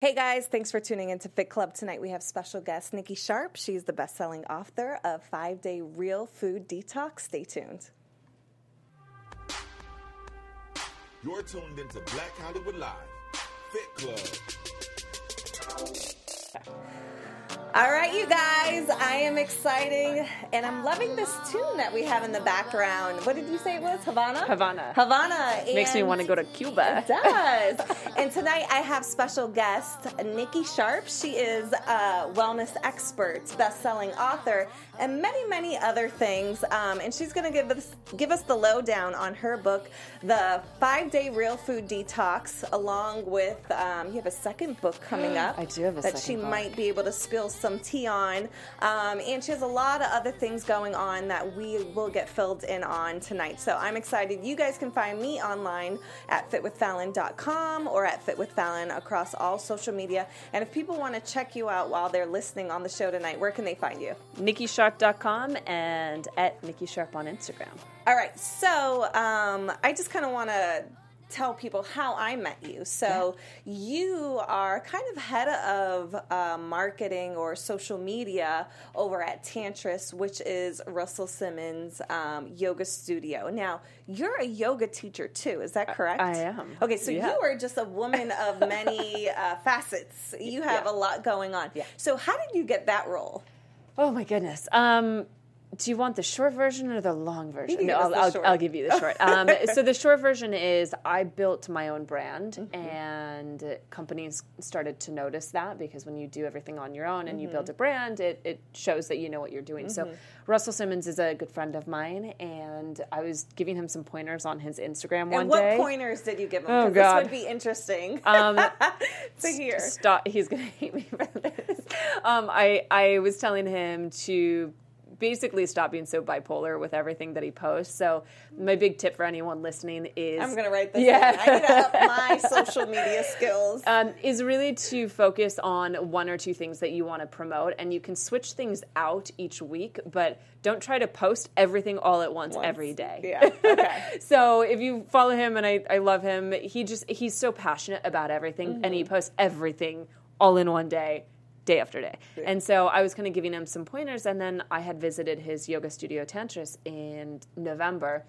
Hey guys, thanks for tuning into Fit Club. Tonight we have special guest Nikki Sharp. She's the best selling author of Five Day Real Food Detox. Stay tuned. You're tuned into Black Hollywood Live, Fit Club. All right, you guys, I am exciting and I'm loving this tune that we have in the background. What did you say it was? Havana? Havana. Havana. Makes me want to go to Cuba. It does. and tonight I have special guest Nikki Sharp. She is a wellness expert, best-selling author, and many, many other things. Um, and she's going to give us give us the lowdown on her book, The Five Day Real Food Detox, along with um, you have a second book coming up. I do have a that she book. might be able to spill some tea on. Um, and she has a lot of other things going on that we will get filled in on tonight. So I'm excited. You guys can find me online at fitwithfallon.com or at fitwithfallon across all social media. And if people want to check you out while they're listening on the show tonight, where can they find you? NikkiSharp.com and at Nikki Sharp on Instagram. All right, so um, I just kind of want to tell people how I met you. So you are kind of head of uh, marketing or social media over at Tantris, which is Russell Simmons' um, yoga studio. Now you're a yoga teacher too. Is that correct? I am. Okay, so Yeah. you are just a woman of many uh, facets. You have Yeah. a lot going on. Yeah. So how did you get that role? Oh my goodness. Um, do you want the short version or the long version? no, I'll, I'll. I'll give you the short. Um, so the short version is I built my own brand, Mm-hmm. and companies started to notice that because when you do everything on your own and you Mm-hmm. build a brand, it, it shows that you know what you're doing. So Russell Simmons is a good friend of mine, and I was giving him some pointers on his Instagram one and what day. pointers did you give him? Oh, 'Cause this would be interesting Um, to hear. Stop. He's gonna hate me for this. Um, I I was telling him to basically stop being so bipolar with everything that he posts. So my big tip for anyone listening is I'm gonna write this. Yeah. Yeah, I need to up my social media skills. um, is really to focus on one or two things that you want to promote, and you can switch things out each week, but don't try to post everything all at once, every day. Yeah. Okay. so if you follow him, and I, I love him, he just he's so passionate about everything, and he posts everything all in one day. Day after day. And so I was kind of giving him some pointers, and then I had visited his yoga studio Tantris in November.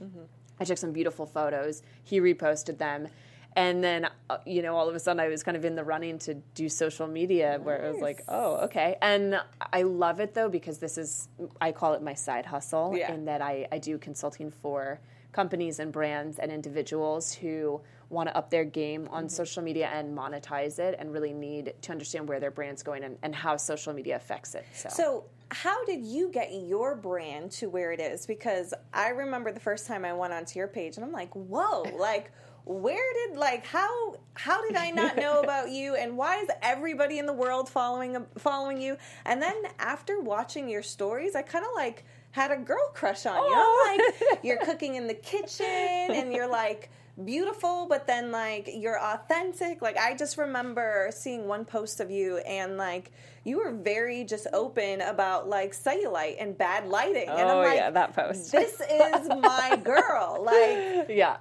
I took some beautiful photos. He reposted them. And then, uh, you know, all of a sudden I was kind of in the running to do social media where it was like, oh, okay. And I love it though because this is, I call it my side hustle Yeah. in that I, I do consulting for companies and brands and individuals who want to up their game on Mm-hmm. social media and monetize it and really need to understand where their brand's going and, and how social media affects it. So, So, how did you get your brand to where it is? Because I remember the first time I went onto your page, and I'm like, whoa, like. Where did like how how did I not know about you and why is everybody in the world following following you? And then after watching your stories, I kind of like had a girl crush on you. I'm like you're cooking in the kitchen and you're like beautiful but then like you're authentic like i just remember seeing one post of you and like you were very just open about like cellulite and bad lighting and i'm Oh, like yeah, that post. this is my girl like yeah.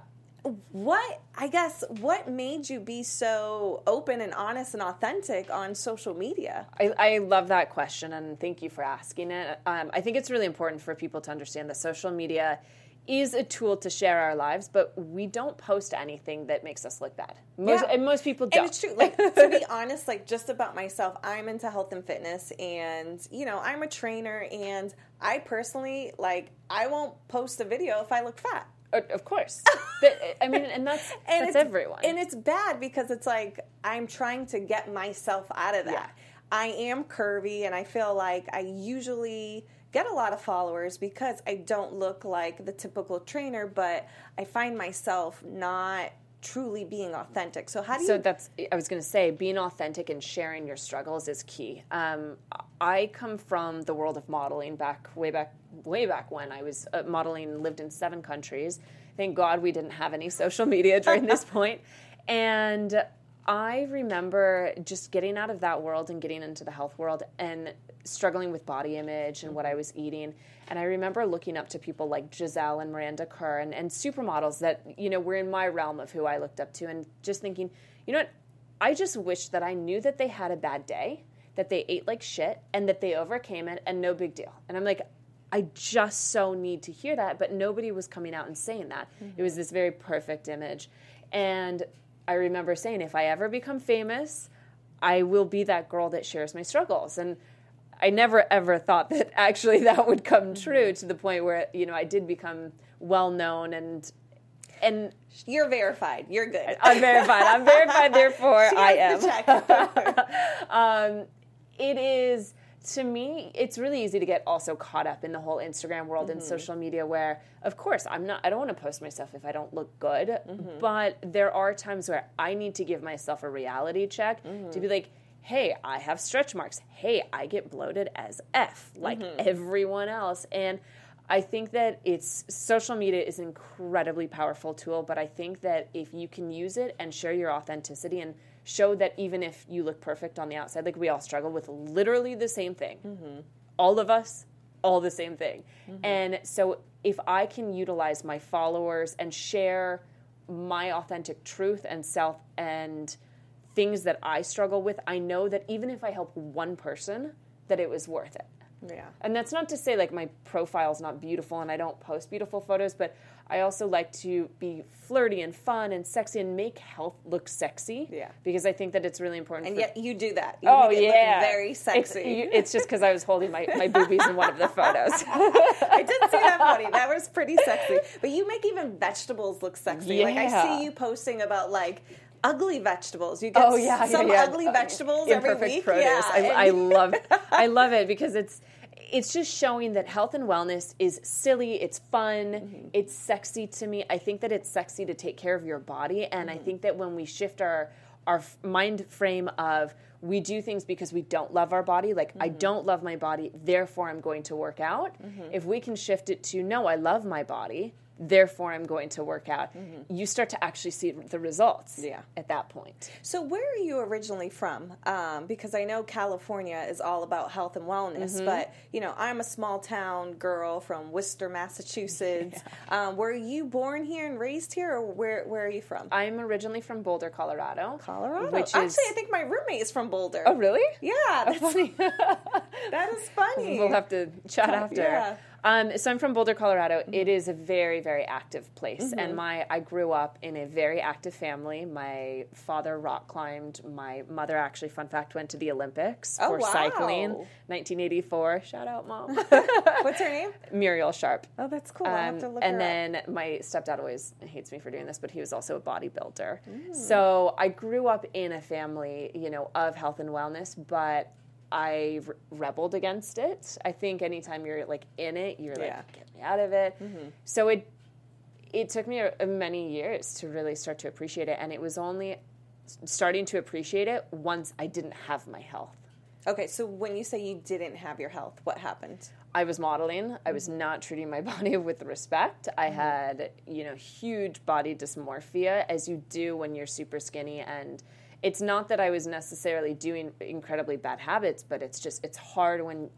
What i guess what made you be so open and honest and authentic on social media I, I love that question and thank you for asking it. Um, I think it's really important for people to understand that social media is a tool to share our lives, but we don't post anything that makes us look bad. Most, Yeah. And most people don't. And it's true. Like to be honest, like just about myself, I'm into health and fitness, and you know, I'm a trainer, and I personally like I won't post a video if I look fat. Of course. But, I mean, and that's, And that's everyone. And it's bad because it's like I'm trying to get myself out of that. Yeah. I am curvy, and I feel like I usually get a lot of followers because I don't look like the typical trainer, but I find myself not truly being authentic. So how do you so that's i was going to say being authentic and sharing your struggles is key um, i come from the world of modeling back way back way back when i was uh, modeling lived in seven countries thank god we didn't have any social media during this point. point and i remember just getting out of that world and getting into the health world and struggling with body image and what i was eating and i remember looking up to people like gisele and miranda kerr and, and supermodels that you know were in my realm of who i looked up to and just thinking you know what I just wish that I knew that they had a bad day, that they ate like shit, and that they overcame it, and no big deal. And I'm like, I just so need to hear that, but nobody was coming out and saying that. It was mm-hmm. this very perfect image. And I remember saying, if I ever become famous, I will be that girl that shares my struggles. And I never ever thought that actually that would come true to the point where, you know, I did become well known and and You're verified. You're good. I'm verified. I'm verified, therefore I am. um, it is to me it's really easy to get also caught up in the whole instagram world and mm-hmm. social media where of course i'm not i don't want to post myself if i don't look good mm-hmm. but there are times where i need to give myself a reality check to be mm-hmm. like hey i have stretch marks. Hey i get bloated as f like everyone else. And I think that it's social media is an incredibly powerful tool, but I think that if you can use it and share your authenticity and show that even if you look perfect on the outside, like we all struggle with literally the same thing, mm-hmm. all of us, all the same thing. Mm-hmm. And so if I can utilize my followers and share my authentic truth and self and things that I struggle with, I know that even if I help one person, that it was worth it. yeah. And that's not to say like my profile's not beautiful and I don't post beautiful photos, but I also like to be flirty and fun and sexy and make health look sexy. Yeah. Because I think that it's really important. And for- yet you do that. You Oh yeah, very It's, sexy. you- it's just because I was holding my, my boobies in one of the photos. I did see that funny. That was pretty sexy. But you make even vegetables look sexy. Yeah. Like I see you posting about like ugly vegetables. You get oh yeah, yeah, some yeah. ugly vegetables every week. Produce. Yeah, I, I love I love it because it's it's just showing that health and wellness is silly, it's fun, Mm-hmm. it's sexy to me. I think that it's sexy to take care of your body and Mm-hmm. I think that when we shift our our mind frame of we do things because we don't love our body, like I Mm-hmm. don't love my body, therefore I'm going to work out. If we can shift it to no, I love my body, therefore I'm going to work out. You start to actually see the results Mm-hmm. Yeah. at that point. So where are you originally from? Um, because I know California is all about health and wellness, Mm-hmm. but you know I'm a small town girl from Worcester, Massachusetts. Um, were you born here and raised here, or where where are you from? I'm originally from Boulder, Colorado. Colorado. Which Actually, is I think my roommate is from Boulder. Oh, really? Yeah, that's, Funny. that is funny. we'll have to chat after. Yeah. Um, so I'm from Boulder, Colorado. It is a very, very active place, and my I grew up in a very active family. My father rock climbed. My mother, actually, fun fact, went to the Olympics Oh, for cycling, 1984. Shout out, mom, What's her name? Muriel Sharp. Oh, that's cool. I'll have Um, to look and her then my stepdad always hates me for doing this, but he was also a bodybuilder. So I grew up in a family, you know, of health and wellness, but I re- rebelled against it. I think anytime you're like in it, you're like, Yeah. get me out of it. Mm-hmm. So it it took me a, a many years to really start to appreciate it, and it was only starting to appreciate it once I didn't have my health. Okay, so when you say you didn't have your health, what happened? I was modeling. I was mm-hmm. not treating my body with respect. I mm-hmm. had, you know, huge body dysmorphia as you do when you're super skinny and it's not that I was necessarily doing incredibly bad habits, but it's just it's hard when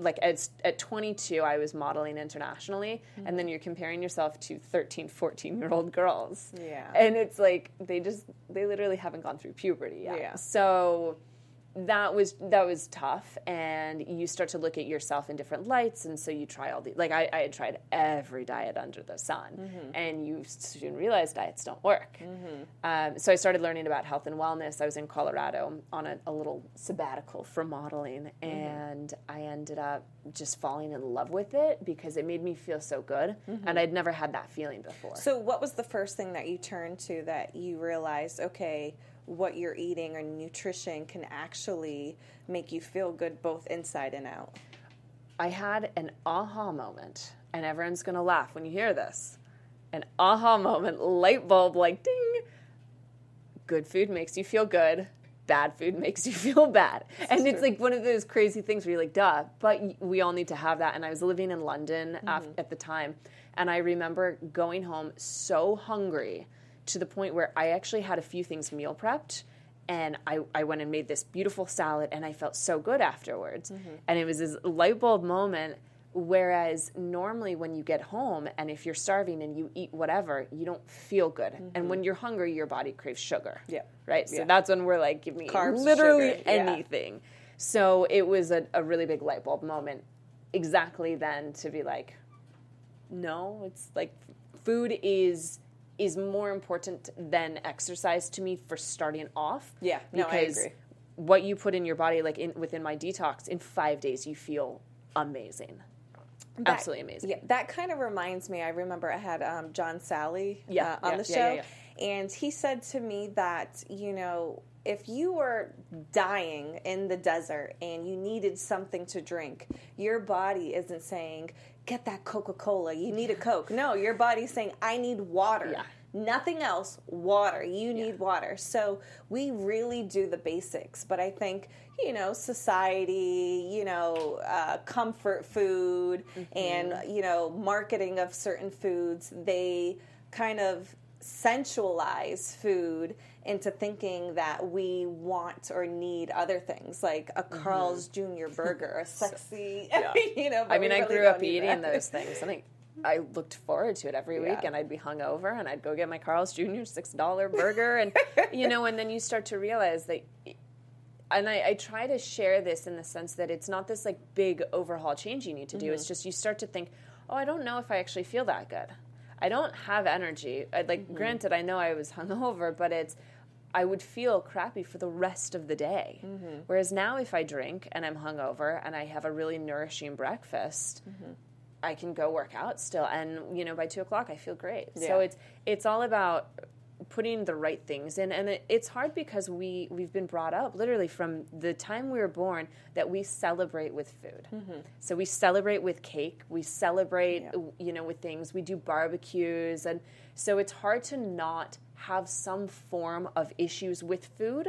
like at, at 22 I was modeling internationally and then mm-hmm. you're comparing yourself to 13, 14 year old girls. Yeah. And it's like they just they literally haven't gone through puberty yet. Yeah. So that was that was tough. And you start to look at yourself in different lights. And so you try all the like i, I had tried every diet under the sun. Mm-hmm. and you soon realize diets don't work. Um, so i started learning about health and wellness. I was in colorado on a, a little sabbatical from modeling. Mm-hmm. and i ended up just falling in love with it because it made me feel so good. Mm-hmm. and i'd never had that feeling before. So, what was the first thing that you turned to that you realized, okay, what you're eating or nutrition can actually make you feel good both inside and out? I had an aha moment, and everyone's gonna laugh when you hear this. An aha moment, light bulb, like ding. Good food makes you feel good. Bad food makes you feel bad. and it's like one of those crazy things where you're like, duh, but we all need to have that. And I was living in London af- mm-hmm. at the time, and I remember going home so hungry to the point where I actually had a few things meal prepped and I, I went and made this beautiful salad and I felt so good afterwards. Mm-hmm. And it was this light bulb moment Whereas normally when you get home and if you're starving and you eat whatever, you don't feel good. And mm-hmm. when you're hungry, your body craves sugar. Yeah. Right? So Yeah. that's when we're like, give me Carbs, literally sugar, yeah. anything. So it was a, a really big light bulb moment exactly then to be like, no, it's like food is is more important than exercise to me for starting off. Yeah. No, I because agree. what you put in your body, like in within my detox, in five days you feel amazing. That- Absolutely amazing. Yeah, that kind of reminds me. I remember I had um, John Salley Yeah, uh, on yeah, the show, yeah, and he said to me that you know if you were dying in the desert and you needed something to drink, your body isn't saying get that Coca Cola. You need a Coke. No, your body's saying I need water. Yeah. Nothing else, water. You need water. So we really do the basics. But I think, you know, society, you know, uh, comfort food and, you know, marketing of certain foods, they kind of sensualize food into thinking that we want or need other things like a Carl's Jr. burger, a sexy, you know. I mean, I really grew up eating those things, and I, I looked forward to it every week. Yeah. And I'd be hungover, and I'd go get my Carl's Jr. six dollar burger, and you know, and then you start to realize that. And I, I try to share this in the sense that it's not this like big overhaul change you need to do. It's Mm-hmm. just you start to think, oh, I don't know if I actually feel that good. I don't have energy. I, like, Mm-hmm. granted, I know I was hungover, but it's I would feel crappy for the rest of the day. Mm-hmm. Whereas now, if I drink and I'm hungover and I have a really nourishing breakfast, Mm-hmm. I can go work out still, and you know by two o'clock I feel great. Yeah. So it's it's all about putting the right things in, and it, it's hard because we we've been brought up literally from the time we were born that we celebrate with food. So we celebrate with cake, we celebrate you know with things, we do barbecues, and so it's hard to not have some form of issues with food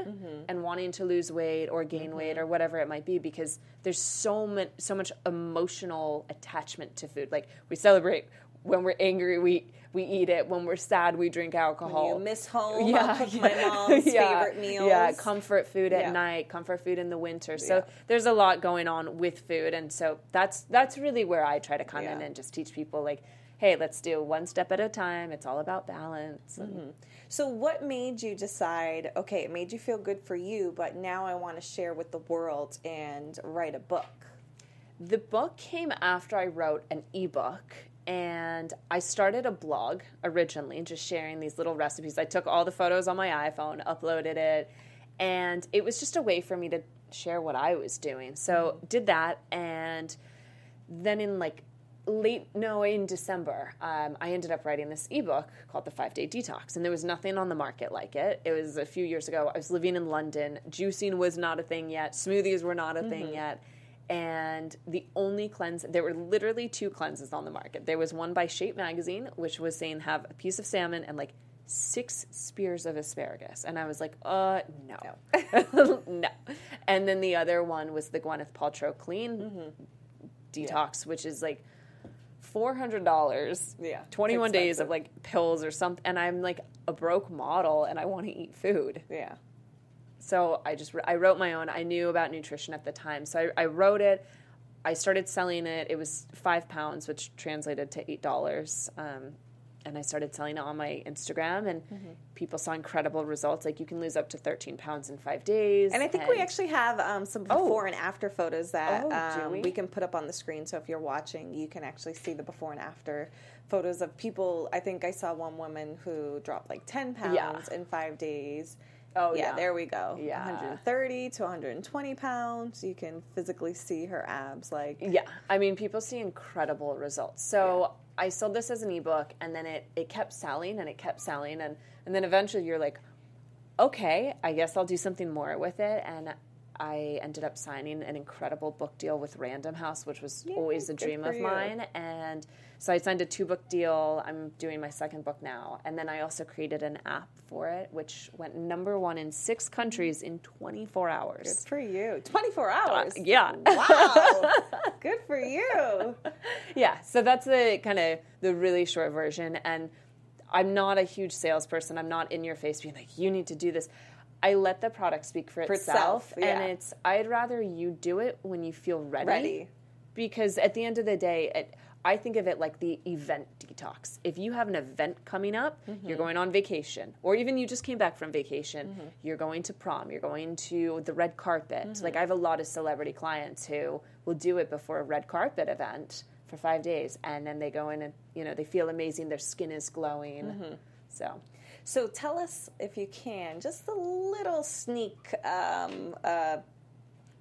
and wanting to lose weight or gain weight or whatever it might be because there's so much so much emotional attachment to food. Like we celebrate when we're angry we we eat it. When we're sad we drink alcohol. You miss home. I'll cook my mom's favorite meals. yeah comfort food at Yeah. night comfort food in the winter. So Yeah. there's a lot going on with food. And so that's that's really where i try to come in and just teach people like hey let's do one step at a time. It's all about balance. Mm-hmm. So, what made you decide? Okay, it made you feel good for you, but now I want to share with the world and write a book. The book came after I wrote an ebook and I started a blog originally, just sharing these little recipes. I took all the photos on my iPhone, uploaded it, and it was just a way for me to share what I was doing. So, mm-hmm. did that and then in like late no in december um, i ended up writing this ebook called the five day detox and there was nothing on the market like it. It was a few years ago. I was living in london. Juicing was not a thing yet. Smoothies were not a thing yet. And the only cleanse there were literally two cleanses on the market. There was one by shape magazine which was saying have a piece of salmon and like six spears of asparagus. And i was like uh no. No. And then the other one was the gwyneth paltrow clean detox, which is like four hundred dollars. Yeah, twenty one days of like pills or something, and I'm like a broke model, and I want to eat food. Yeah. So I just I wrote my own. I knew about nutrition at the time, so I, I wrote it. I started selling it. It was five pounds, which translated to eight dollars. Um, and I started selling it on my Instagram, and Mm-hmm. people saw incredible results. Like you can lose up to thirteen pounds in five days. And I think we actually have um, some before and after photos that Oh, um, we? we can put up on the screen. So if you're watching, you can actually see the before and after photos of people. I think I saw one woman who dropped like 10 pounds Yeah. in five days. Oh, yeah, yeah. there we go. Yeah. 130 to 120 pounds. You can physically see her abs. Like, Yeah, I mean, people see incredible results. So I sold this as an ebook, and then it, it kept selling and it kept selling, and and then eventually you're like, okay, I guess I'll do something more with it, and I ended up signing an incredible book deal with Random House, which was always a dream of you. mine, and so I signed a two book deal. I'm doing my second book now, and then I also created an app for it, which went number one in six countries in 24 hours. good for you. 24 hours. Uh, yeah. Wow. good for you. yeah so that's the kind of the really short version and i'm not a huge salesperson i'm not in your face being like you need to do this i let the product speak for, For itself, itself, yeah. and it's i'd rather you do it when you feel ready, Ready. because at the end of the day, it, I think of it like the event detox. If you have an event coming up, Mm-hmm. you're going on vacation, or even you just came back from vacation, you're going to prom, you're going to the red carpet. Mm-hmm. Like I have a lot of celebrity clients who will do it before a red carpet event for five days, and then they go in and you know they feel amazing. Their skin is glowing. Mm-hmm. So So tell us, if you can, just a little sneak um, uh,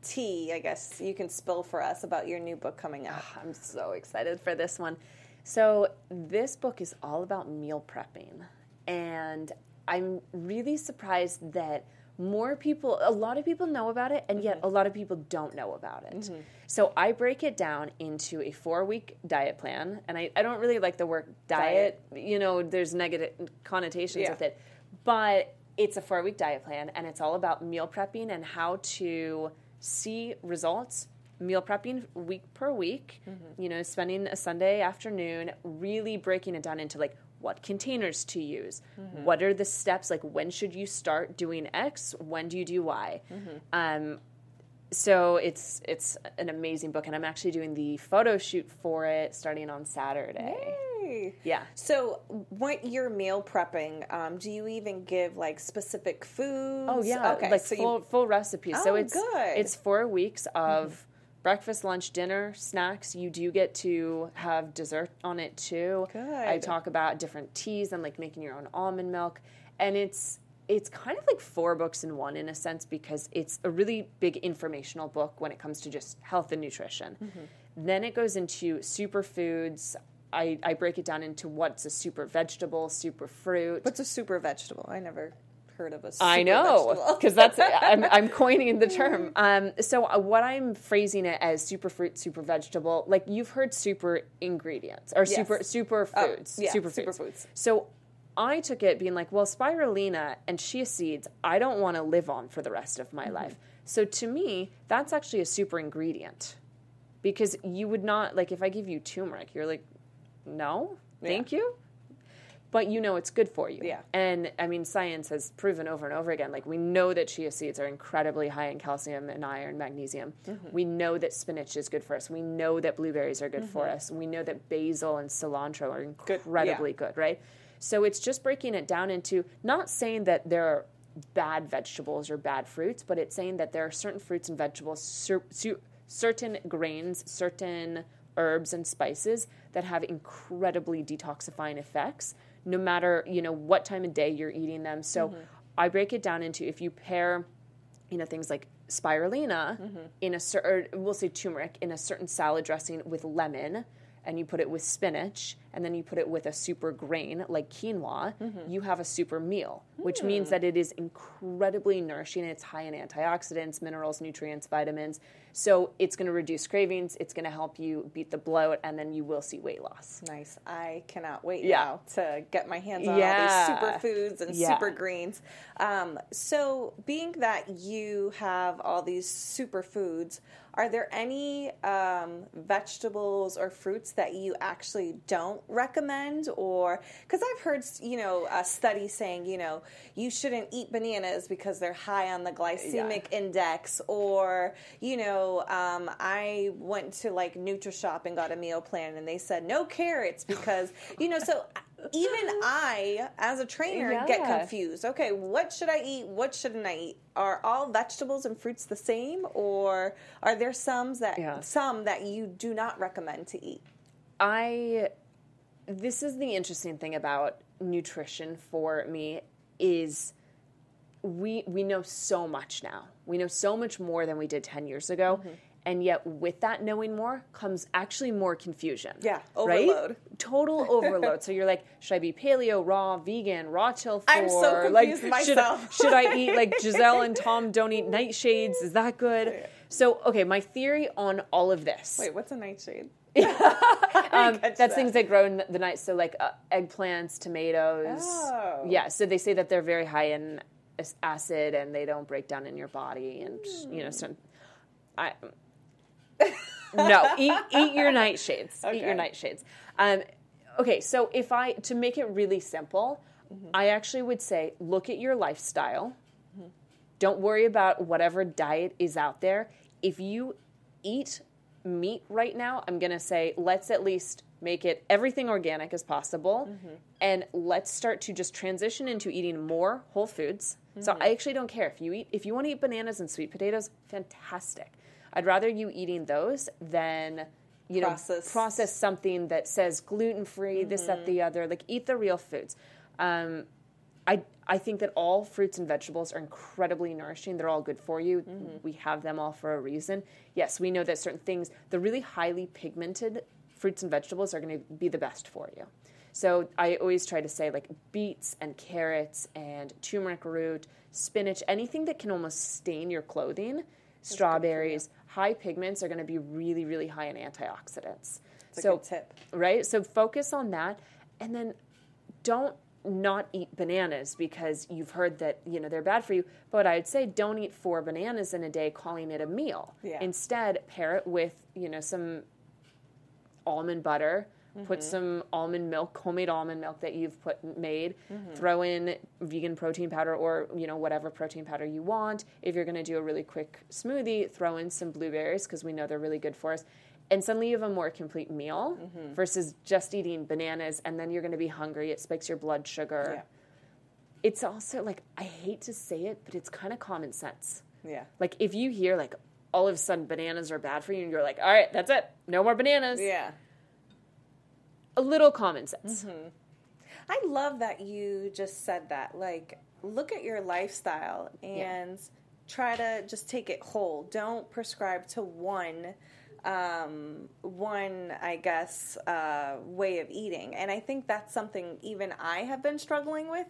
tea, I guess you can spill for us about your new book coming out. I'm so excited for this one. So, this book is all about meal prepping. And I'm really surprised that more people, a lot of people know about it, and yet mm-hmm. a lot of people don't know about it. Mm-hmm. So, I break it down into a four week diet plan. And I, I don't really like the word diet. You know, there's negative connotations Yeah. with it. But it's a four week diet plan, and it's all about meal prepping and how to see results meal prepping week per week mm-hmm. you know spending a sunday afternoon really breaking it down into like what containers to use what are the steps like when should you start doing x when do you do y um, so it's it's an amazing book and i'm actually doing the photo shoot for it starting on saturday Hey. yeah So, when you're meal prepping, um, do you even give like specific foods? Oh yeah, okay. like so full full recipes. so Oh, it's good. Mm-hmm. it's four weeks of breakfast, lunch, dinner, snacks. You do get to have dessert on it too. I talk about different teas and like making your own almond milk, and it's it's kind of like four books in one in a sense because it's a really big informational book when it comes to just health and nutrition. Mm-hmm. Then it goes into superfoods. I, I break it down into what's a super vegetable, super fruit. What's a super vegetable? I never heard of a. Super I know because that's I'm, I'm coining the term. Um, so uh, what I'm phrasing it as super fruit, super vegetable. Like you've heard super ingredients or super super Oh, foods, yeah, super superfoods. foods. So I took it being like, well, spirulina and chia seeds, I don't want to live on for the rest of my Mm-hmm. life. So to me, that's actually a super ingredient because you would not like if I give you turmeric, you're like, no, thank you. But you know it's good for you. Yeah. And I mean, science has proven over and over again. Like we know that chia seeds are incredibly high in calcium and iron, magnesium. Mm-hmm. We know that spinach is good for us. We know that blueberries are good for Mm-hmm. us. We know that basil and cilantro are incredibly good, right? So it's just breaking it down into not saying that there are bad vegetables or bad fruits, but it's saying that there are certain fruits and vegetables, cer- cer- certain grains, certain herbs and spices that have incredibly detoxifying effects no matter you know what time of day you're eating them. So mm-hmm. i break it down into if you pair you know things like spirulina mm-hmm. in a certain we'll say turmeric in a certain salad dressing with lemon and you put it with spinach and then you put it with a super grain like quinoa you have a super meal which means that it is incredibly nourishing it's high in antioxidants minerals nutrients vitamins so it's going to reduce cravings it's going to help you beat the bloat and then you will see weight loss Nice. I cannot wait Yeah. now to get my hands on Yeah. all these superfoods and Yeah. super greens. Um, so, being that you have all these superfoods, are there any um, vegetables or fruits that you actually don't recommend? Or because I've heard, you know, a study saying, you know, you shouldn't eat bananas because they're high on the glycemic index, or you know, um, I went to like NutriShop and got a meal plan, and they said no carrots because you know. So even I, as a trainer, get confused. Okay, what should I eat? What shouldn't I eat? Are all vegetables and fruits the same, or are there some that Yeah. some that you do not recommend to eat? I this is the interesting thing about nutrition for me is we we know so much now. We know so much more than we did 10 years ago. Mm-hmm. And yet with that knowing more comes actually more confusion. Yeah, right? overload. Total overload. so you're like, should I be paleo, raw, vegan, raw till 4? I'm so like confused should, myself. should I eat like Gisele and Tom don't eat nightshades? Is that good? So, okay, my theory on all of this. Wait, what's a nightshade? Um, that's that. things that grow in the night. So like uh, eggplants, tomatoes. Oh. Yeah. So they say that they're very high in acid and they don't break down in your body, and you know, some. I. no, eat eat your nightshades. Eat your nightshades. Um, okay, so if I to make it really simple, Mm-hmm. I actually would say look at your lifestyle. Don't worry about whatever diet is out there. If you eat meat right now, I'm going to say let's at least make it everything organic as possible mm-hmm. and let's start to just transition into eating more whole foods. So mm-hmm. I actually don't care if you eat if you want to eat bananas and sweet potatoes, fantastic. I'd rather you eating those than you know process something that says gluten free, this that mm-hmm. the other. Like eat the real foods. Um, I I think that all fruits and vegetables are incredibly nourishing. They're all good for you. Mm-hmm. We have them all for a reason. Yes, we know that certain things, the really highly pigmented fruits and vegetables are going to be the best for you. So I always try to say like beets and carrots and turmeric root, spinach, anything that can almost stain your clothing, strawberries, high pigments are going to be really really high in antioxidants. A so good tip. right? So focus on that and then don't not eat bananas because you've heard that, you know, they're bad for you. But I'd say don't eat four bananas in a day calling it a meal. Yeah. Instead, pair it with, you know, some almond butter, put Mm-hmm. some almond milk, homemade almond milk that you've put made, Mm-hmm. throw in vegan protein powder or, you know, whatever protein powder you want. If you're going to do a really quick smoothie, throw in some blueberries because we know they're really good for us. And suddenly you have a more complete meal Mm-hmm. versus just eating bananas and then you're going to be hungry. It spikes your blood sugar. Yeah. It's also like I hate to say it, but it's kind of common sense. Yeah. Like if you hear like all of a sudden bananas are bad for you and you're like, "All right, that's it. No more bananas." Yeah. A little common sense. Mm-hmm. I love that you just said that. Like, look at your lifestyle and try to just take it whole. Don't prescribe to one, um, one I guess, uh, way of eating. And I think that's something even I have been struggling with.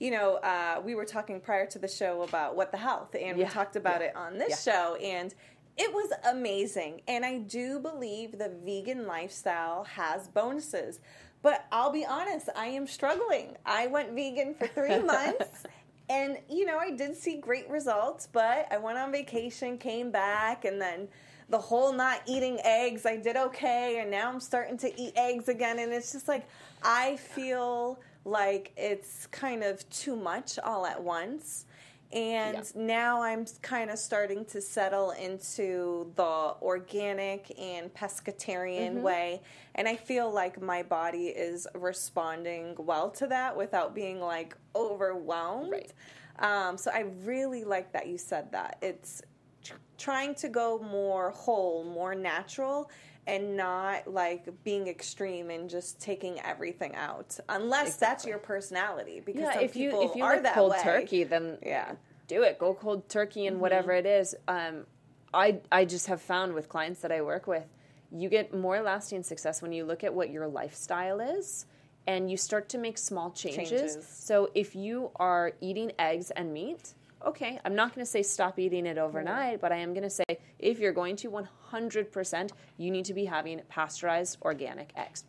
You know, uh, we were talking prior to the show about what the health, and Yeah. we talked about it on this show, and it was amazing. And I do believe the vegan lifestyle has bonuses. But I'll be honest, I am struggling. I went vegan for three months. And, you know, I did see great results, but I went on vacation, came back, and then the whole not eating eggs, I did okay. And now I'm starting to eat eggs again. And it's just like, I feel like it's kind of too much all at once. And Yeah. now I'm kind of starting to settle into the organic and pescatarian Mm-hmm. way. And I feel like my body is responding well to that without being like overwhelmed. Right. Um, so I really like that you said that. It's tr- trying to go more whole, more natural, and not like being extreme and just taking everything out, unless that's your personality. Because Yeah, if you if you are like that cold way. turkey, then Yeah. do it. Go cold turkey and whatever it is. Um, I I just have found with clients that I work with, you get more lasting success when you look at what your lifestyle is and you start to make small changes. Changes. So if you are eating eggs and meat, okay, I'm not going to say stop eating it overnight, but I am going to say if you're going to 100%, you need to be having pasteurized organic eggs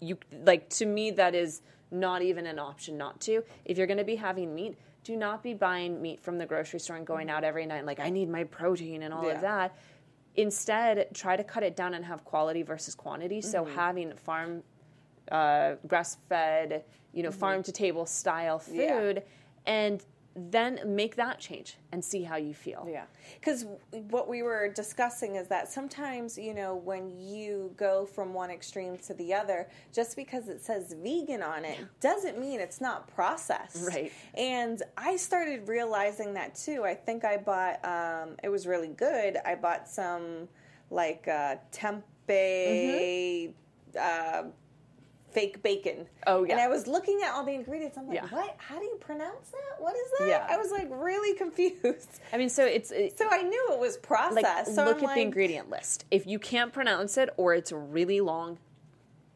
you like to me that is not even an option not to if you're going to be having meat do not be buying meat from the grocery store and going out every night like i need my protein and all Yeah. of that instead try to cut it down and have quality versus quantity so Mm-hmm. having farm uh, grass fed you know farm to table style Mm-hmm. Yeah. food and then make that change and see how you feel Yeah. Because what we were discussing is that sometimes, you know, when you go from one extreme to the other, just because it says vegan on it doesn't mean it's not processed. Right. And I started realizing that too. I think I bought, um, it was really good. I bought some like uh, tempeh. Uh, fake bacon. Oh, yeah. And I was looking at all the ingredients. I'm like, Yeah. what? How do you pronounce that? What is that? Yeah. I was like really confused. i mean so it's it, So I knew it was processed. like so look I'm at like, the ingredient list if you can't pronounce it or it's really long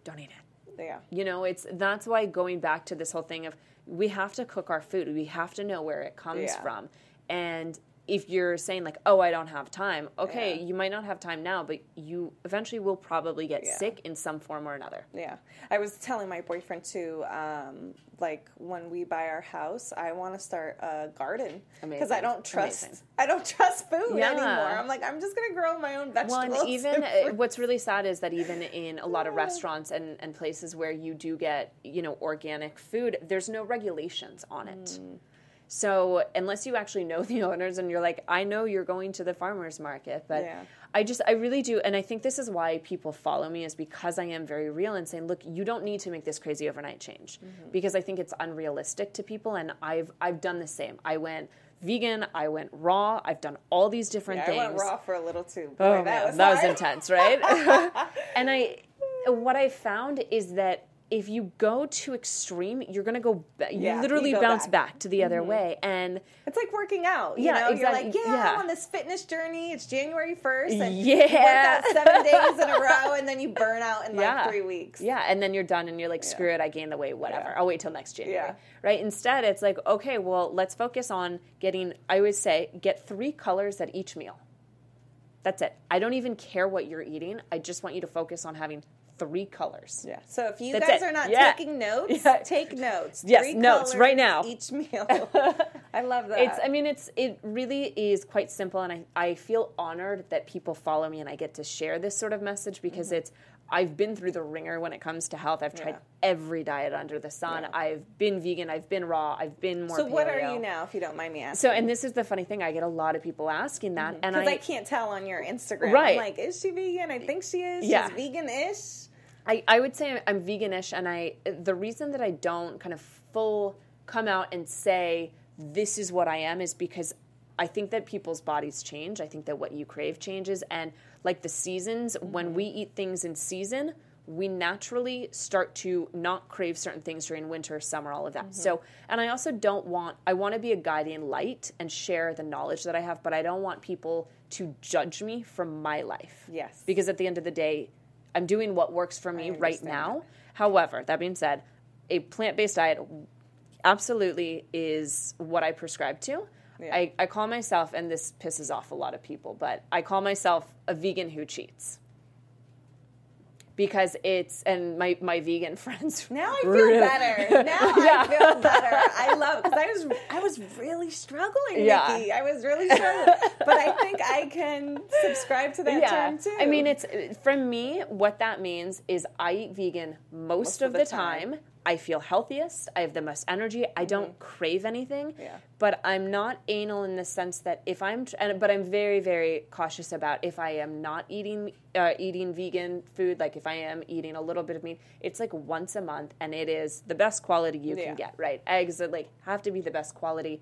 don't eat it Yeah. you know it's that's why going back to this whole thing of we have to cook our food we have to know where it comes Yeah. from and if you're saying like oh i don't have time okay Yeah. you might not have time now but you eventually will probably get Yeah. sick in some form or another Yeah. I was telling my boyfriend too, um, like when we buy our house, I want to start a garden because I don't trust Amazing. I don't trust food Yeah. anymore. I'm like I'm just gonna grow my own vegetables. Well, and even and uh, what's really sad is that even in a lot of restaurants and, and places where you do get you know organic food, there's no regulations on it. So unless you actually know the owners and you're like, I know you're going to the farmers market, but Yeah. I just I really do, and I think this is why people follow me is because I am very real and saying, look, you don't need to make this crazy overnight change Mm-hmm. because I think it's unrealistic to people, and I've I've done the same. I went vegan, I went raw, I've done all these different Yeah, I things. went raw for a little too. Boy, Oh that man, was that was intense, right? and I, what I found is that if you go too extreme, you're gonna go. Ba- you Yeah, you literally go bounce back. back. to the other mm-hmm. way, and It's like working out. You Yeah, know, you're like, yeah, Yeah. I'm on this fitness journey. It's January 1st. And Yeah. You work out seven days in a row and then you burn out in yeah, like three weeks. Yeah, and then you're done, and you're like, screw it, I gained the weight, whatever. I'll wait till next January, right? Instead, it's like, okay, well, let's focus on getting. I always say, get three colors at each meal. That's it. I don't even care what you're eating. I just want you to focus on having three colors. Yeah. So if you That's guys it. are not Yeah. taking notes, Yeah. take notes. Yes, Three notes colors right now. Each meal. I love that. It's. I mean, it's. It really is quite simple, and I. I feel honored that people follow me, and I get to share this sort of message because it's. I've been through the ringer when it comes to health. I've tried Mm-hmm. Yeah. every diet under the sun. Yeah. I've been vegan. I've been raw. I've been more. so what are you now, if you don't mind me asking? So, and this is the funny thing. I get a lot of people asking that, and Because I, I, can't tell on your Instagram. Right. I'm like, is she vegan? I think she is. Yeah. She's vegan-ish. I, I would say I'm veganish, and I the reason that I don't kind of full come out and say this is what I am is because I think that people's bodies change. I think that what you crave changes, and like the seasons, when we eat things in season, we naturally start to not crave certain things during winter, summer, all of that. Mm-hmm. So, and I also don't want I want to be a guiding light and share the knowledge that I have, but I don't want people to judge me from my life. Yes. because at the end of the day, I'm doing what works for me right now. However, that being said, a plant based diet absolutely is what I prescribe to. Yeah. I, I call myself, and this pisses off a lot of people, but I call myself a vegan who cheats. Because it's, and my, my vegan friends. Now I feel really- better. Now Yeah. I feel better. I love because I was I was really struggling, Yeah. Nikki. I was really struggling, but I think I can subscribe to that term too. I mean, it's from me. What that means is I eat vegan most, of, the, time. I feel healthiest. I have the most energy. I don't crave anything. Mm-hmm. Yeah. But I'm not anal in the sense that if I'm, tr- and, but I'm very, very cautious about if I am not eating uh, eating vegan food. Like if I am eating a little bit of meat, it's like once a month, and it is the best quality you Yeah. can get. Right? Eggs are like have to be the best quality.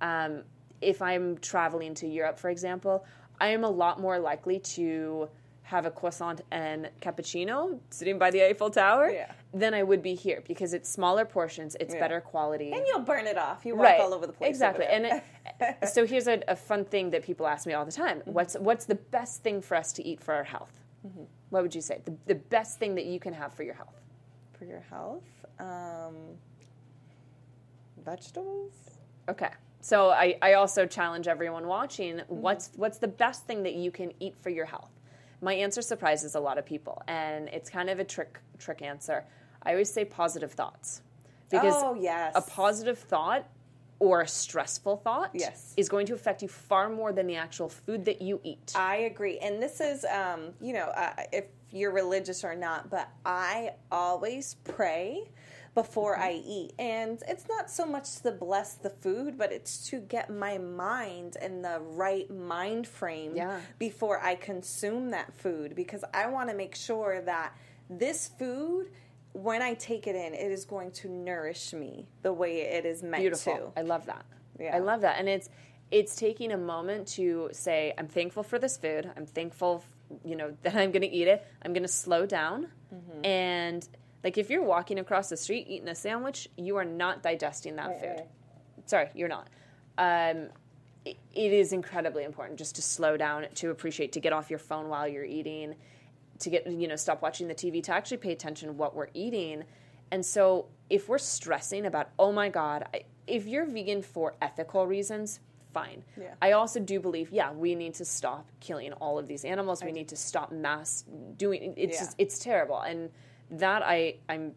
Um, if I'm traveling to Europe, for example, I am a lot more likely to have a croissant and cappuccino sitting by the Eiffel Tower Yeah. than I would be here because it's smaller portions, it's Yeah. better quality. and you'll burn it off. You walk right. all over the place. Exactly. And it, so here's a, a fun thing that people ask me all the time. Mm-hmm. What's what's the best thing for us to eat for our health? Mm-hmm. What would you say? The, the best thing that you can have for your health? for your health, um, vegetables. Okay. So I, I also challenge everyone watching Mm-hmm. what's what's the best thing that you can eat for your health? My answer surprises a lot of people and it's kind of a trick trick answer. I always say positive thoughts. Because oh yes, a positive thought or a stressful thought Yes. is going to affect you far more than the actual food that you eat. I agree, and this is, um, you know, uh, if you're religious or not, but I always pray before I eat, and it's not so much to bless the food, but it's to get my mind in the right mind frame Yeah. before I consume that food, because I want to make sure that this food. When I take it in, it is going to nourish me the way it is meant Beautiful. to. I love that. Yeah. I love that. And it's it's taking a moment to say I'm thankful for this food. I'm thankful, you know, that I'm going to eat it. I'm going to slow down. Mm-hmm. And like if you're walking across the street eating a sandwich, you are not digesting that food. Sorry, you're not. Um, it, it is incredibly important just to slow down, to appreciate, to get off your phone while you're eating, to get you know stop watching the TV, to actually pay attention to what we're eating. And so if we're stressing about, oh my god, I, if you're vegan for ethical reasons, fine. Yeah. I also do believe, yeah, we need to stop killing all of these animals. We need to stop mass doing. It's Yeah. just, it's terrible, and that I I'm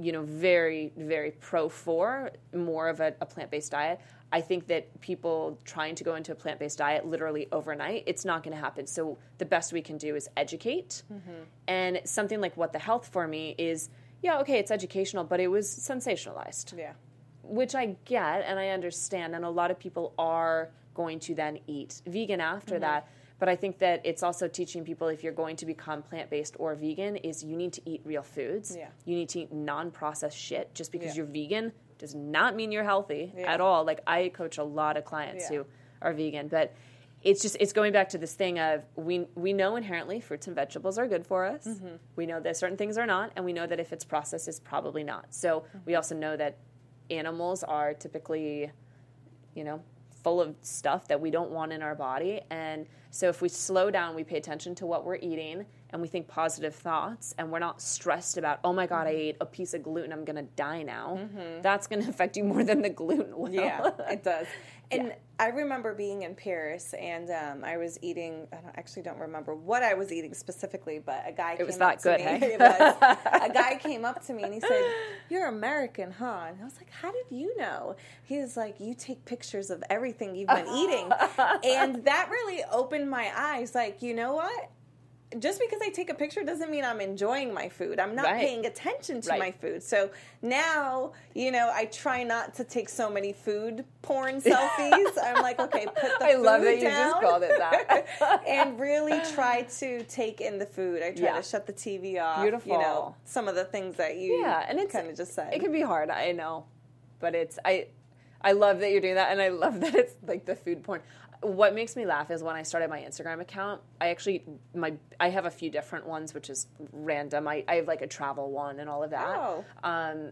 you know very very pro for more of a, a plant-based diet i think that people trying to go into a plant-based diet literally overnight it's not going to happen so the best we can do is educate and something like what the health for me is yeah okay it's educational but it was sensationalized Yeah. which I get and I understand, and a lot of people are going to then eat vegan after Mm-hmm. that. But I think that it's also teaching people if you're going to become plant based or vegan, is you need to eat real foods. Yeah. You need to eat non processed shit. Just because Yeah. you're vegan does not mean you're healthy Yeah. at all. Like I coach a lot of clients who are vegan, but it's just it's going back to this thing of we we know inherently fruits and vegetables are good for us. Mm-hmm. We know that certain things are not, and we know that if it's processed, it's probably not. So Mm-hmm. we also know that animals are typically, you know, full of stuff that we don't want in our body. And so if we slow down, we pay attention to what we're eating and we think positive thoughts and we're not stressed about, oh my God, I Mm-hmm. ate a piece of gluten, I'm gonna die now. That's gonna affect you more than the gluten will. Yeah, it does. And I remember being in Paris, and um, I was eating. I don't, actually don't remember what I was eating specifically, but a guy. It was came that up to good, me. hey? Was. a guy came up to me and he said, "You're American, huh?" And I was like, "How did you know?" He was like, "You take pictures of everything you've been eating," and that really opened my eyes. Like, you know what? Just because I take a picture doesn't mean I'm enjoying my food. I'm not Right. paying attention to Right. my food. So now, you know, I try not to take so many food porn selfies. I'm like, okay, put the I food love that you down just called it that. and really try to take in the food. I try Yeah. to shut the TV off. Beautiful. You know, some of the things that you yeah, and it's kind of just said. It can be hard, I know, but it's I. I love that you're doing that, and I love that it's like the food porn. What makes me laugh is when I started my Instagram account. I actually my I have a few different ones, which is random. I, I have like a travel one and all of that. Oh. Um,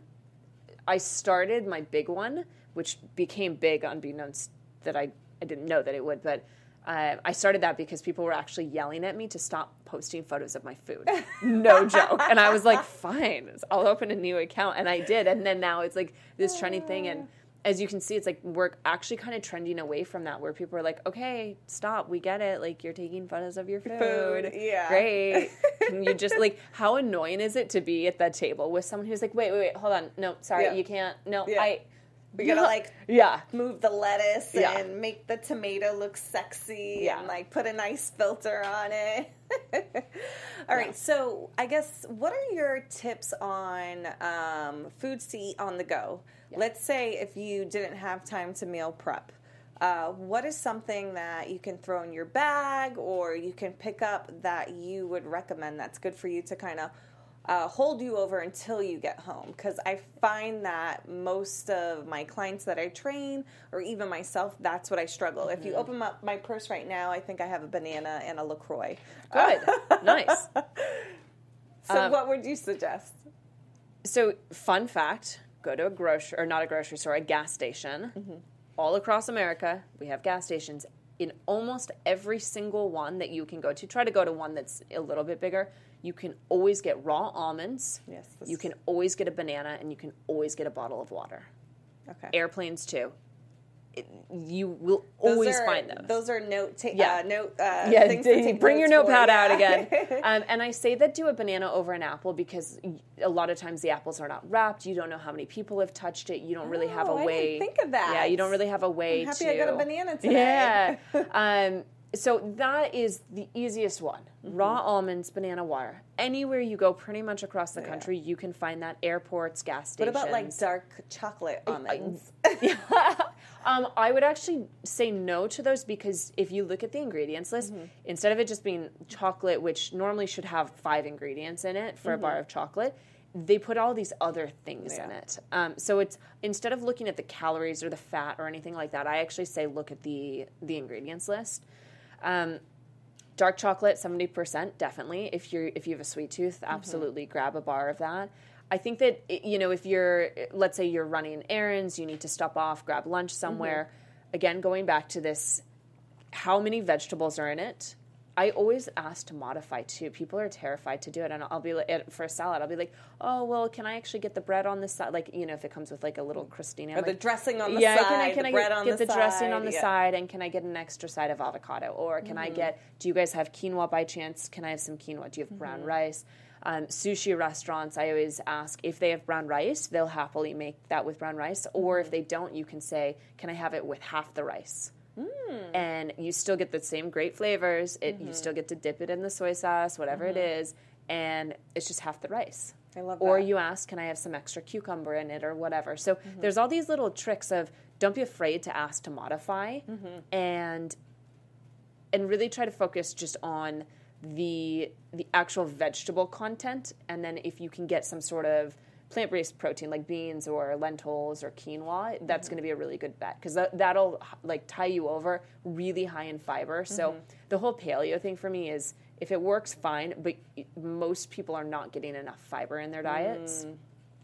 I started my big one, which became big unbeknownst that I I didn't know that it would, but. Uh, I started that because people were actually yelling at me to stop posting photos of my food. No joke. And I was like, fine, I'll open a new account. And I did. And then now it's like this trendy thing. And as you can see, it's like we're actually kind of trending away from that where people are like, okay, stop, we get it. Like you're taking photos of your food. Food, yeah. Great. Can you just like, how annoying is it to be at that table with someone who's like, wait, wait, wait, hold on. No, sorry, Yeah. you can't. No, Yeah. I. we gotta like Yeah. move the lettuce Yeah. and make the tomato look sexy Yeah. and like put a nice filter on it. All right, so I guess what are your tips on um, foods to eat on the go? Let's say if you didn't have time to meal prep. Uh, what is something that you can throw in your bag or you can pick up that you would recommend that's good for you to kind of uh, hold you over until you get home because I find that most of my clients that I train, or even myself, that's what I struggle. If you open up my purse right now, I think I have a banana and a Lacroix. Good. nice. So, Um, what would you suggest? So, fun fact go to a grocery, or not a grocery store, a gas station. Mm-hmm. All across America, we have gas stations. In almost every single one that you can go to, try to go to one that's a little bit bigger. You can always get raw almonds. Yes, You can always get a banana, and you can always get a bottle of water. Okay. Airplanes, too. It, you will Those always are- find those. Those are note ta- Yeah. uh, note uh, yeah, things d- bring your for, notepad out yeah. again. um, and I say that do a banana over an apple because a lot of times the apples are not wrapped. You don't know how many people have touched it. You don't really have a Oh, I way. think of that. Yeah, you don't really have a way I'm happy to. I got a banana today. Yeah. um, so that is the easiest one. Mm-hmm. Raw almonds, banana water. Anywhere you go, pretty much across the country, you can find that. Airports, gas stations What about like dark chocolate almonds? um, I would actually say no to those because if you look at the ingredients list, Mm-hmm. instead of it just being chocolate, which normally should have five ingredients in it for a bar of chocolate, they put all these other things in Mm-hmm. It. Um, so it's instead of looking at the calories or the fat or anything like that, I actually say look at the the ingredients list. Um, dark chocolate 70% definitely if you're if you have a sweet tooth absolutely grab a bar of that i think that you know if you're let's say you're running errands you need to stop off grab lunch somewhere again going back to this how many vegetables are in it i always ask to modify too people are terrified to do it and i'll be like for a salad i'll be like oh well can i actually get the bread on the side like you know if it comes with like a little crostini Or the dressing on the yeah, side, can I, can the I bread get, get the the, dressing on the yeah. side and can I get an extra side of avocado? Or can Mm-hmm. I get, do you guys have quinoa by chance? Can I have some quinoa? Do you have brown Mm-hmm. rice? Um, sushi restaurants, I always ask if they have brown rice, they'll happily make that with brown rice. Or Mm-hmm. if they don't, you can say, can I have it with half the rice? Mm. And you still get the same great flavors. It, Mm-hmm. You still get to dip it in the soy sauce, whatever it is. and it's just half the rice. I love Or you ask, can I have some extra cucumber in it or whatever. So Mm-hmm. there's all these little tricks of don't be afraid to ask to modify Mm-hmm. and and really try to focus just on the the actual vegetable content and then if you can get some sort of plant-based protein like beans or lentils or quinoa that's going to be a really good bet because that, that'll like tie you over really high in fiber so the whole paleo thing for me is if it works fine but most people are not getting enough fiber in their diets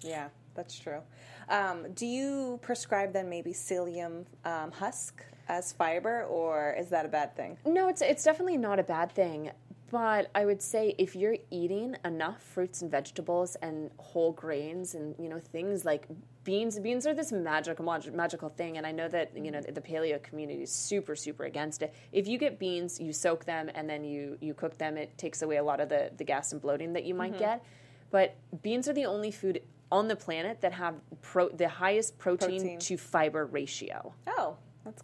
Yeah, that's true. Um, do you prescribe then maybe psyllium um, husk as fiber, or is that a bad thing? No, it's it's definitely not a bad thing. But I would say if you're eating enough fruits and vegetables and whole grains and you know things like beans, beans are this magical mag- magical thing, and I know that you know the paleo community is super super against it. If you get beans, you soak them and then you you cook them. It takes away a lot of the the gas and bloating that you might mm-hmm. get. But beans are the only food on the planet that have pro- the highest protein, Protein. to fiber ratio Oh,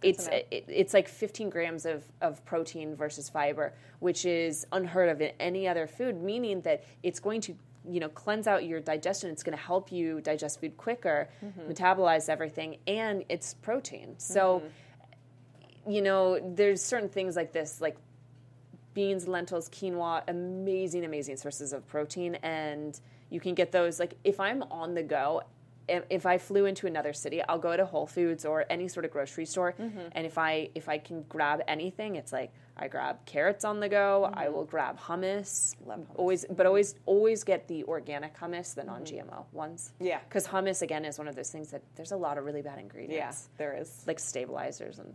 it's it, it's like 15 grams of, of protein versus fiber which is unheard of in any other food meaning that it's going to you know cleanse out your digestion. It's going to help you digest food quicker metabolize everything and it's protein. So you know there's certain things like this like beans lentils quinoa amazing amazing sources of protein. And you can get those like if i'm on the go if if i flew into another city i'll go to whole foods or any sort of grocery store. Mm-hmm. And if i if i can grab anything it's like i grab carrots on the go. I mm-hmm. will grab hummus, always but always always get the organic hummus the mm-hmm. non-gmo ones. Yeah. because hummus again is one of those things that there's a lot of really bad yeah, ingredients. there is. like stabilizers and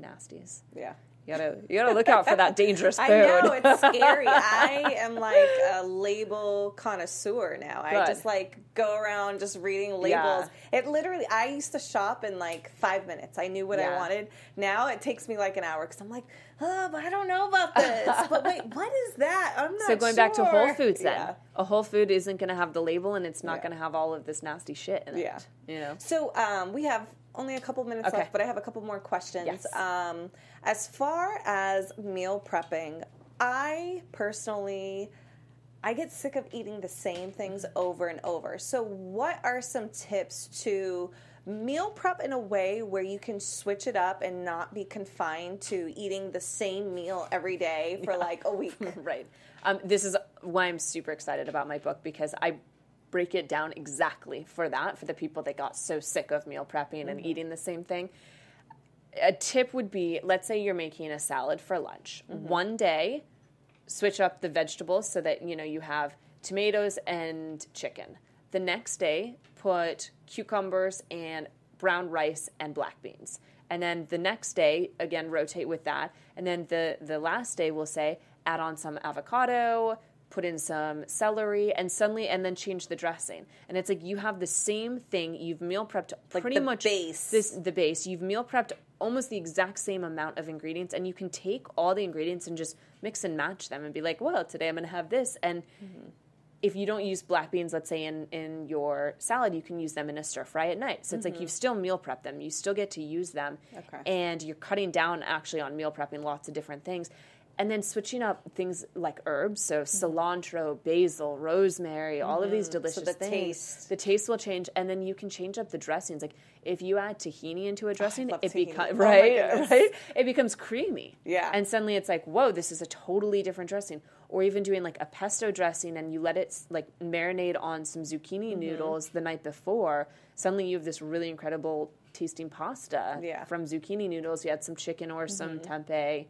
nasties. Yeah. You gotta you gotta look out for that dangerous food. I know it's scary. I am like a label connoisseur now. I just like go around just reading labels. It literally. I used to shop in like five minutes. I knew what I wanted. Now it takes me like an hour because I'm like, oh, but I don't know about this. but wait, what is that? I'm not. so going back to Whole. Foods, then Yeah. a Whole Food isn't going to have the label, and it's not Yeah. going to have all of this nasty shit in it. Yeah. You know. So um, we have only a couple minutes Okay. left, but I have a couple more questions. Yes. Um, as far as meal prepping, I personally. I get sick of eating the same things over and over. So, what are some tips to meal prep in a way where you can switch it up and not be confined to eating the same meal every day for like a week? right. Um, this is why I'm super excited about my book because I break it down exactly for that for the people that got so sick of meal prepping and eating the same thing. A tip would be let's say you're making a salad for lunch. Mm-hmm. One day, switch up the vegetables so that you know you have tomatoes and chicken. The next day, put cucumbers and brown rice and black beans. And then the next day, again rotate with that. And then the the last day we'll say add on some avocado, put in some celery and suddenly and then change the dressing. And it's like you have the same thing, you've meal prepped Like pretty much base. this the base. You've meal prepped almost the exact same amount of ingredients, and you can take all the ingredients and just mix and match them and be like, well, today I'm going to have this. And mm-hmm. if you don't use black beans, let's say in, in your salad, you can use them in a stir fry at night. So it's like mm-hmm. you've still meal prepped them. You still get to use them. Okay. And you're cutting down actually on meal prepping lots of different things. And then switching up things like herbs, so cilantro, basil, rosemary, all of these delicious the things. taste- The taste will change, and then you can change up the dressings. Like if you add tahini into a dressing, love it becomes Oh right, goodness. right. It becomes creamy. Yeah. And suddenly it's like, whoa, this is a totally different dressing. Or even doing like a pesto dressing, and you let it like marinate on some zucchini Mm-hmm. noodles the night before. Suddenly you have this really incredible tasting pasta Yeah. Mm-hmm. from zucchini noodles. You add some chicken or some tempeh.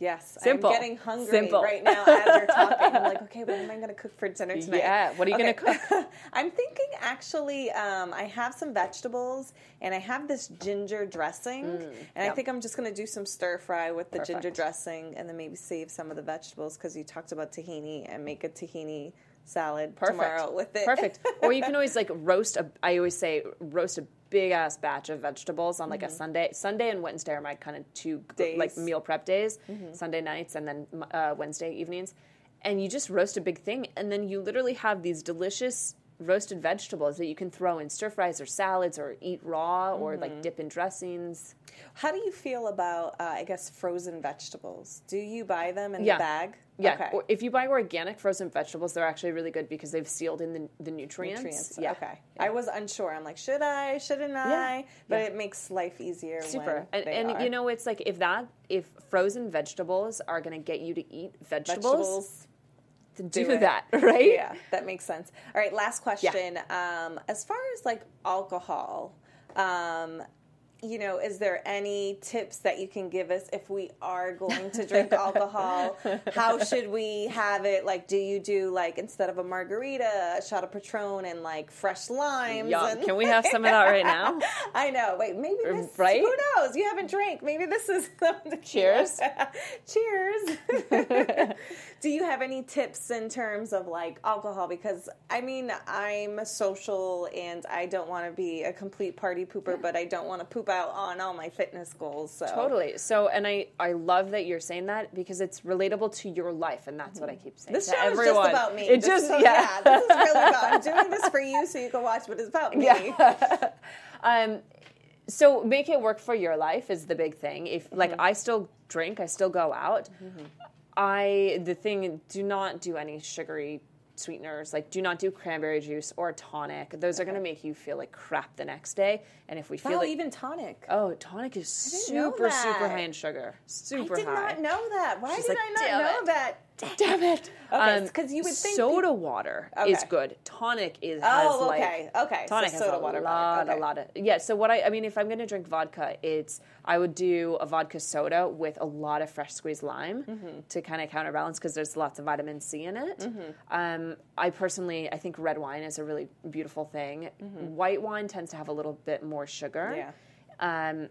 Yes, Simple. I'm getting hungry Simple. right now as you're talking. I'm like, okay, what am I going to cook for dinner tonight? Yeah, what are you Okay. I'm thinking actually, um, I have some vegetables and I have this ginger dressing, and I think I'm just going to do some stir fry with the ginger dressing, and then maybe save some of the vegetables because you talked about tahini and make a tahini salad Perfect. tomorrow with it. Perfect. or you can always like roast a. I always say roast a big ass batch of vegetables on like a Sunday. Sunday and Wednesday are my kind of two Days. like meal prep days. Sunday nights and then uh, Wednesday evenings, and you just roast a big thing, and then you literally have these delicious roasted vegetables that you can throw in stir fries or salads or eat raw or Mm-hmm. like dip in dressings. How do you feel about, uh, I guess, frozen vegetables? Do you buy them in Yeah. the bag? Yeah, Okay. or if you buy organic frozen vegetables, they're actually really good because they've sealed in the, the nutrients. Nutrients. Yeah. Okay. I was unsure. I'm like, should I? Shouldn't I? But it makes life easier. Super. When And, they and you know, it's like if that, if frozen vegetables are going to get you to eat vegetables, vegetables. then do do, that, right? Yeah, that makes sense. All right, last question. Um, as far as like alcohol, um, you know, is there any tips that you can give us if we are going to drink alcohol? How should we have it? Like, do you do like instead of a margarita, a shot of Patron and like fresh limes? And- Can we have some of that right now? I know. Wait, maybe er, this. Right? Who knows? You haven't drank. Maybe this is the Cheers. Cheers. Do you have any tips in terms of like alcohol? Because I mean, I'm social and I don't want to be a complete party pooper, but I don't want to poop out on all my fitness goals. So Totally. So, and I, I love that you're saying that because it's relatable to your life, and that's what I keep saying This show everyone. is just about me. It This just, is- yeah. this is really about. I'm doing this for you so you can watch, but it's about me. Um, so make it work for your life is the big thing. If like Mm-hmm. I still drink, I still go out. I the thing do not do any sugary sweeteners. Like do not do cranberry juice or tonic. Those are going to make you feel like crap the next day. And if we feel Wow, like even tonic. oh, tonic is super super high in sugar. Super high. I did high. not know that. Why She's did like, I not know it." that? Damn it! Okay, 'cause you would think soda water is good. Tonic is Oh, okay, like okay, so Tonic has soda a water lot, okay. a lot of yeah. So what I I mean, if I'm gonna drink vodka, it's I would do a vodka soda with a lot of fresh squeezed lime Mm-hmm. to kind of counterbalance because there's lots of vitamin C in it. Um, I personally I think red wine is a really beautiful thing. White wine tends to have a little bit more sugar. Yeah. Um,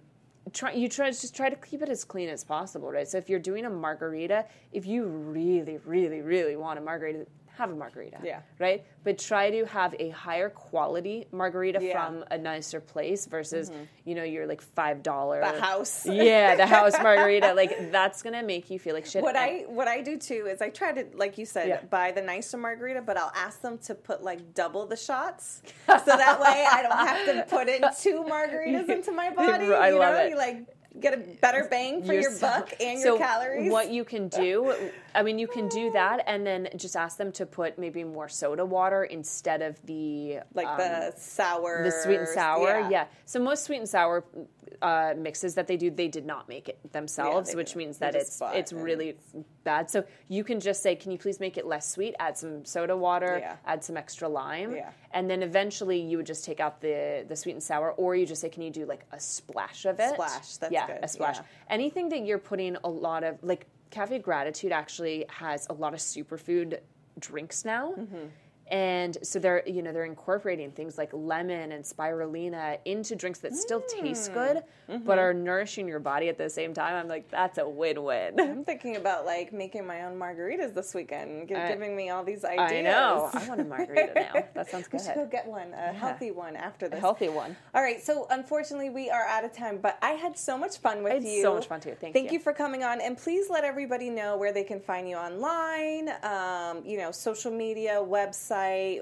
try you try just try to keep it as clean as possible, right? So if you're doing a margarita, if you really, really, really want a margarita, have a margarita. Yeah. Right? But try to have a higher quality margarita Yeah. Mm-hmm. from a nicer place versus, you know, your like five dollar The house. Yeah, the house margarita. Like that's gonna make you feel like shit. What I what I do too is I try to like you said Yeah. buy the nicer margarita, but I'll ask them to put like double the shots, so that way I don't have to put in two margaritas into my body. I you love know, it. you like get a better bang for your buck and so your calories. What you can do, I mean, you can do that, and then just ask them to put maybe more soda water instead of the like um, the sour, the sweet and sour. Yeah. So most sweet and sour uh, mixes that they do, they did not make it themselves, they which didn't. means that it's it's it. really bad. So you can just say, "Can you please make it less sweet? Add some soda water, Yeah. add some extra lime, Yeah. and then eventually you would just take out the the sweet and sour, or you just say, "Can you do like a splash of it?" Splash, that's yeah, good, a splash. yeah. Anything that you're putting a lot of like Cafe Gratitude actually has a lot of superfood drinks now. Mm-hmm. And so they're you know they're incorporating things like lemon and spirulina into drinks that still taste Mm. good Mm-hmm. but are nourishing your body at the same time. I'm like that's a win-win. I'm thinking about like making my own margaritas this weekend, I- giving me all these ideas. I know. I want a margarita now. That sounds good We should go get one, a healthy one after A healthy one. All right, so unfortunately we are out of time, but I had so much fun with I had you. so much fun too. Thank you. Thank you. you for coming on, and please let everybody know where they can find you online. Um, you know, social media, website,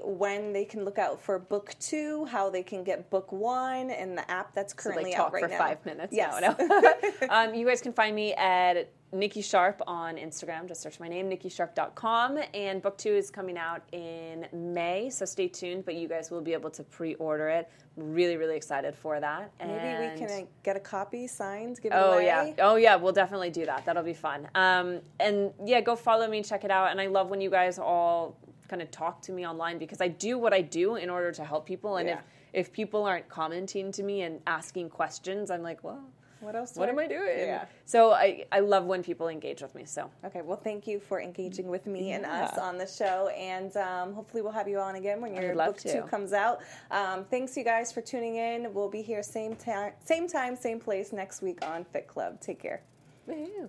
when they can look out for book two, how they can get book one, and the app that's So, currently talk out right for now. five minutes. Yes. No, no. um, you guys can find me at Nikki Sharp on Instagram. Just search my name, nikkisharp.com. And book two is coming out in May, so stay tuned. But you guys will be able to pre-order it. Really, really excited for that. Maybe we can uh, get a copy signed, give it Oh away. yeah, oh yeah, we'll definitely do that. That'll be fun. Um, and yeah, go follow me, and check it out. And I love when you guys all kind of talk to me online because I do what I do in order to help people. And Yeah. if if people aren't commenting to me and asking questions, I'm like, well, What else? what am I doing? Yeah. So I I love when people engage with me. So Okay, well, thank you for engaging with me and us on the show, and um, hopefully we'll have you on again when your book two comes out. Um, thanks, you guys, for tuning in. We'll be here same time, same time, same place next week on Fit Club. Take care. Woohoo.